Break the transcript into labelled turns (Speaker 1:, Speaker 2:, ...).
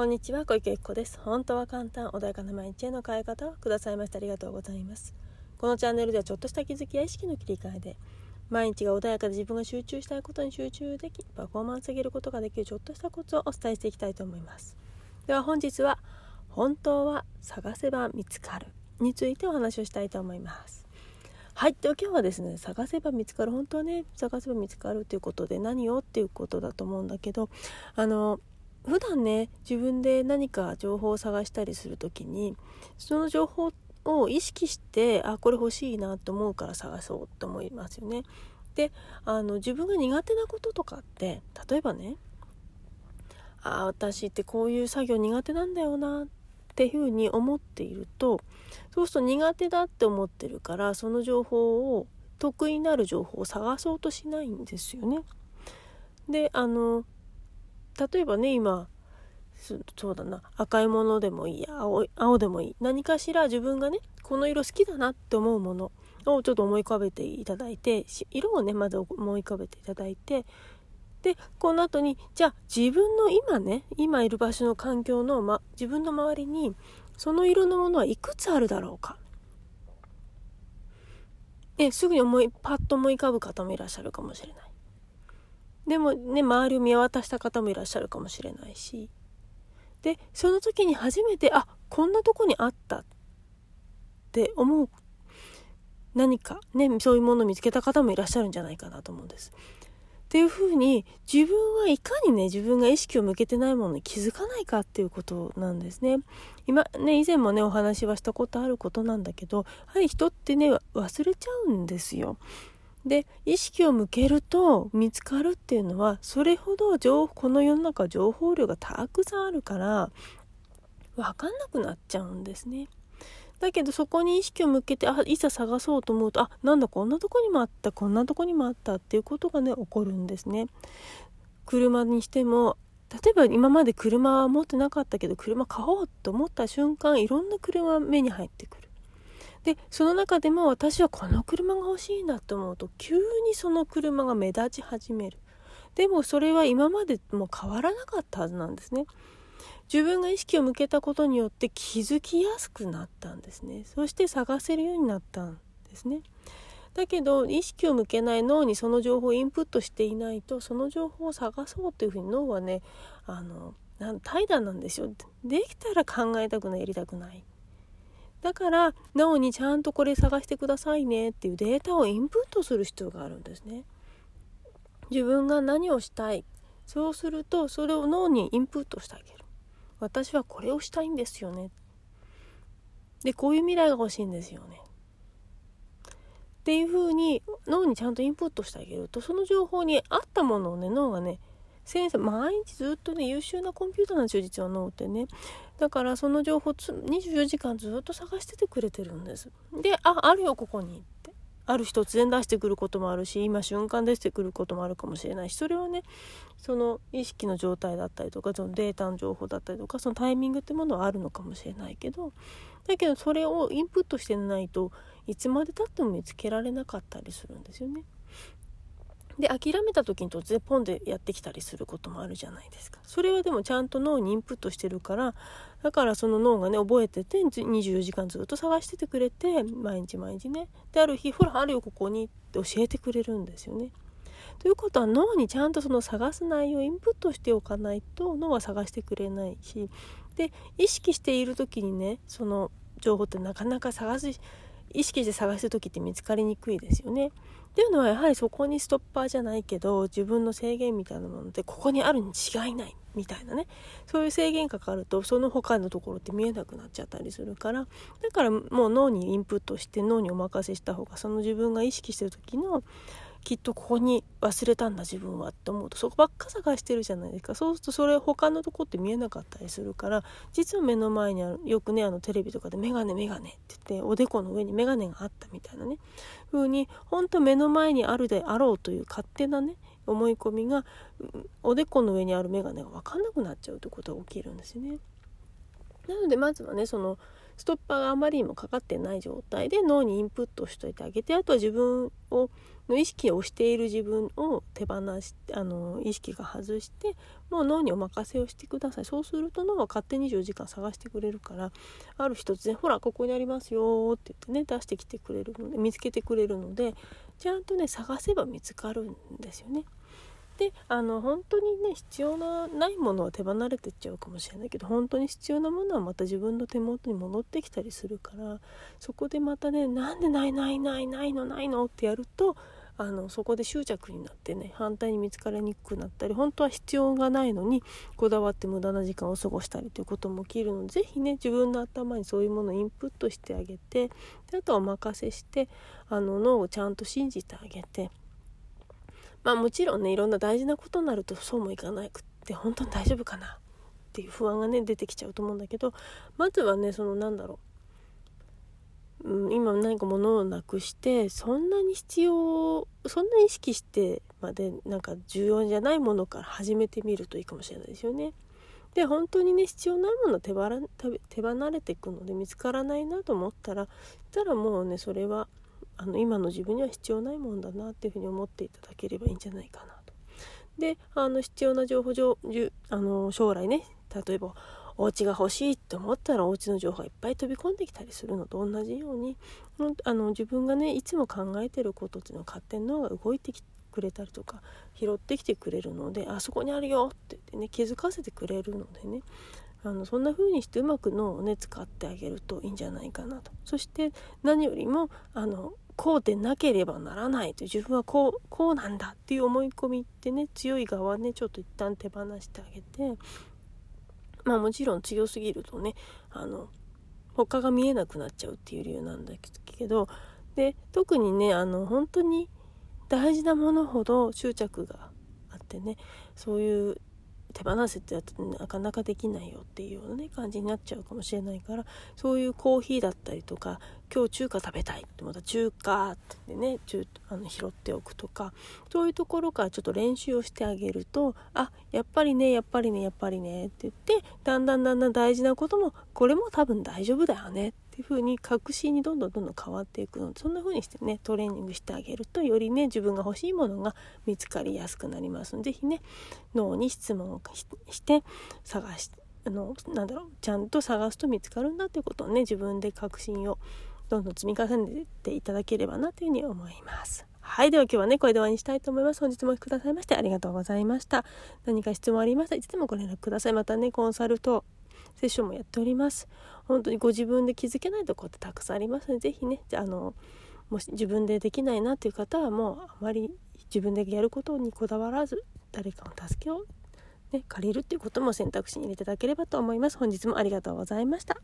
Speaker 1: こんにちは。小池由紀子です。本当は簡単穏やかな毎日への変え方をくださいましてありがとうございます。このチャンネルではちょっとした気づきや意識の切り替えで毎日が穏やかで自分が集中したいことに集中できパフォーマンス上げることができるちょっとしたコツをお伝えしていきたいと思います。では本日は本当は探せば見つかるについてお話をしたいと思います。はい。では今日はですね探せば見つかる。本当はね探せば見つかるということで何をっていうことだと思うんだけどあの普段ね自分で何か情報を探したりする時にその情報を意識してあこれ欲しいなと思うから探そうと思いますよね。であの自分が苦手なこととかって例えばねあ私ってこういう作業苦手なんだよなっていうふうに思っているとそうすると苦手だって思ってるからその情報を得意になる情報を探そうとしないんですよね。であの例えばね今そうだな赤いものでもいい青青でもいい。何かしら自分がねこの色好きだなって思うものをちょっと思い浮かべていただいて色をねまず思い浮かべていただいてでこの後にじゃあ自分の今ね今いる場所の環境の、ま、自分の周りにその色のものはいくつあるだろうか。すぐに思いパッと思い浮かぶ方もいらっしゃるかもしれない。でもね周りを見渡した方もいらっしゃるかもしれないしでその時に初めてあこんなとこにあったって思う何かねそういうものを見つけた方もいらっしゃるんじゃないかなと思うんです。っていうふうに自分はいかにね自分が意識を向けてないものに気づかないかっていうことなんですね。今ね以前もねお話はしたことあることなんだけどやはり人ってね忘れちゃうんですよ。で意識を向けると見つかるっていうのはそれほど情この世の中情報量がたくさんあるから分かんなくなっちゃうんですね。だけどそこに意識を向けてあいざ探そうと思うとあなんだこんなとこにもあったこんなとこにもあったっていうことがね起こるんですね。車にしても例えば今まで車は持ってなかったけど車買おうと思った瞬間いろんな車目に入ってくる。でその中でも私はこの車が欲しいなと思うと急にその車が目立ち始める。でもそれは今までも変わらなかったはずなんですね。自分が意識を向けたことによって気づきやすくなったんですね。そして探せるようになったんですね。だけど意識を向けない脳にその情報をインプットしていないとその情報を探そうというふうに脳はねあの怠惰なんですよ。できたら考えたくないやりたくない。だからなおにちゃんとこれ探してくださいねっていうデータをインプットする必要があるんですね。自分が何をしたい。そうするとそれを脳にインプットしてあげる。私はこれをしたいんですよね。でこういう未来が欲しいんですよね。っていうふうに脳にちゃんとインプットしてあげるとその情報に合ったものをね脳がね先生毎日ずっとね優秀なコンピューターなんですよ実は脳ってね。だからその情報つ24時間ずっと探しててくれてるんです。でああるよここにって。ある日突然出してくることもあるし今瞬間出してくることもあるかもしれないしそれはねその意識の状態だったりとかそのデータの情報だったりとかそのタイミングってものはあるのかもしれないけどだけどそれをインプットしてないといつまでたっても見つけられなかったりするんですよね。で諦めた時に突然ポンでやってきたりすることもあるじゃないですかそれはでもちゃんと脳にインプットしてるからだからその脳がね覚えてて24時間ずっと探しててくれて毎日毎日ねである日ほらあるよここにって教えてくれるんですよね。ということは脳にちゃんとその探す内容をインプットしておかないと脳は探してくれないしで意識している時にねその情報ってなかなか探す意識して探す時って見つかりにくいですよね。っていうのはやはりそこにストッパーじゃないけど自分の制限みたいなものでここにあるに違いないみたいなね。そういう制限かかるとその他のところって見えなくなっちゃったりするから。だからもう脳にインプットして脳にお任せした方がその自分が意識してる時のきっとここに忘れたんだ自分はって思うとそこばっか探してるじゃないですかそうするとそれ他のとこって見えなかったりするから実は目の前にあるよくねあのテレビとかで「メガネメガネ」って言っておでこの上にメガネがあったみたいなね風に本当目の前にあるであろうという勝手なね思い込みがおでこの上にあるメガネが分かんなくなっちゃうということが起きるんですよね。なのでまずはねそのストッパーがあまりにもかかってない状態で脳にインプットしといてあげてあとは自分をの意識をしている自分を手放しあの意識が外してもう脳にお任せをしてくださいそうすると脳は勝手に24時間探してくれるからある日突然「ほらここにありますよ」って言ってね出してきてくれるので見つけてくれるのでちゃんとね探せば見つかるんですよね。であの本当にね必要なないものは手離れてっちゃうかもしれないけど本当に必要なものはまた自分の手元に戻ってきたりするからそこでまたねなんでないないないないのないのってやるとあのそこで執着になってね反対に見つかりにくくなったり本当は必要がないのにこだわって無駄な時間を過ごしたりということも起きるので是非ね自分の頭にそういうものをインプットしてあげてであとはお任せしてあの脳をちゃんと信じてあげてまあもちろんねいろんな大事なことになるとそうもいかなくって本当に大丈夫かなっていう不安がね出てきちゃうと思うんだけどまずはねそのなんだろう、うん、今何か物をなくしてそんなに必要そんな意識してまでなんか重要じゃないものから始めてみるといいかもしれないですよね。で本当にね必要ないもの手手離れていくので見つからないなと思ったらしたらもうねそれはあの今の自分には必要ないもんだなっていうふうに思っていただければいいんじゃないかなと。であの必要な情報上あの将来ね例えばお家が欲しいと思ったらお家の情報がいっぱい飛び込んできたりするのと同じようにあの自分がねいつも考えてることっていうのを勝手に脳が動いてきてくれたりとか拾ってきてくれるのであそこにあるよって言ってね気づかせてくれるのでねあのそんな風にしてうまく脳をね使ってあげるといいんじゃないかなと。そして何よりもあのこうでなければならないと自分はこうこうなんだっていう思い込みってね強い側ねちょっと一旦手放してあげてまあもちろん強すぎるとねあの他が見えなくなっちゃうっていう理由なんだけどで特にねあの本当に大事なものほど執着があってねそういう手放せってやってなかなかできないよっていうようなね感じになっちゃうかもしれないからそういうコーヒーだったりとか今日中華食べたいってまた中華ってね中あの拾っておくとかそういうところからちょっと練習をしてあげるとあやっぱりねやっぱりねやっぱりねって言ってだんだんだんだん大事なこともこれも多分大丈夫だよねっていう風に確信にどんどんどんどん変わっていくのでそんな風にしてねトレーニングしてあげるとよりね自分が欲しいものが見つかりやすくなりますので是非ね脳に質問をして探してあのなんだろうちゃんと探すと見つかるんだっていうことをね自分で確信をどんどん積み重ねていただければなというふうに思います。はい。では今日はね、これで終わりにしたいと思います。本日もお聴きくださいましてありがとうございました。何か質問ありましたらいつでもご連絡ください。またね、コンサルとセッションもやっております。本当にご自分で気づけないとこってたくさんありますので、是非ね、あの、もし自分でできないなっていう方はもうあまり自分でやることにこだわらず、誰かの助けをね、借りるっていうことも選択肢に入れていただければと思います。本日もありがとうございました。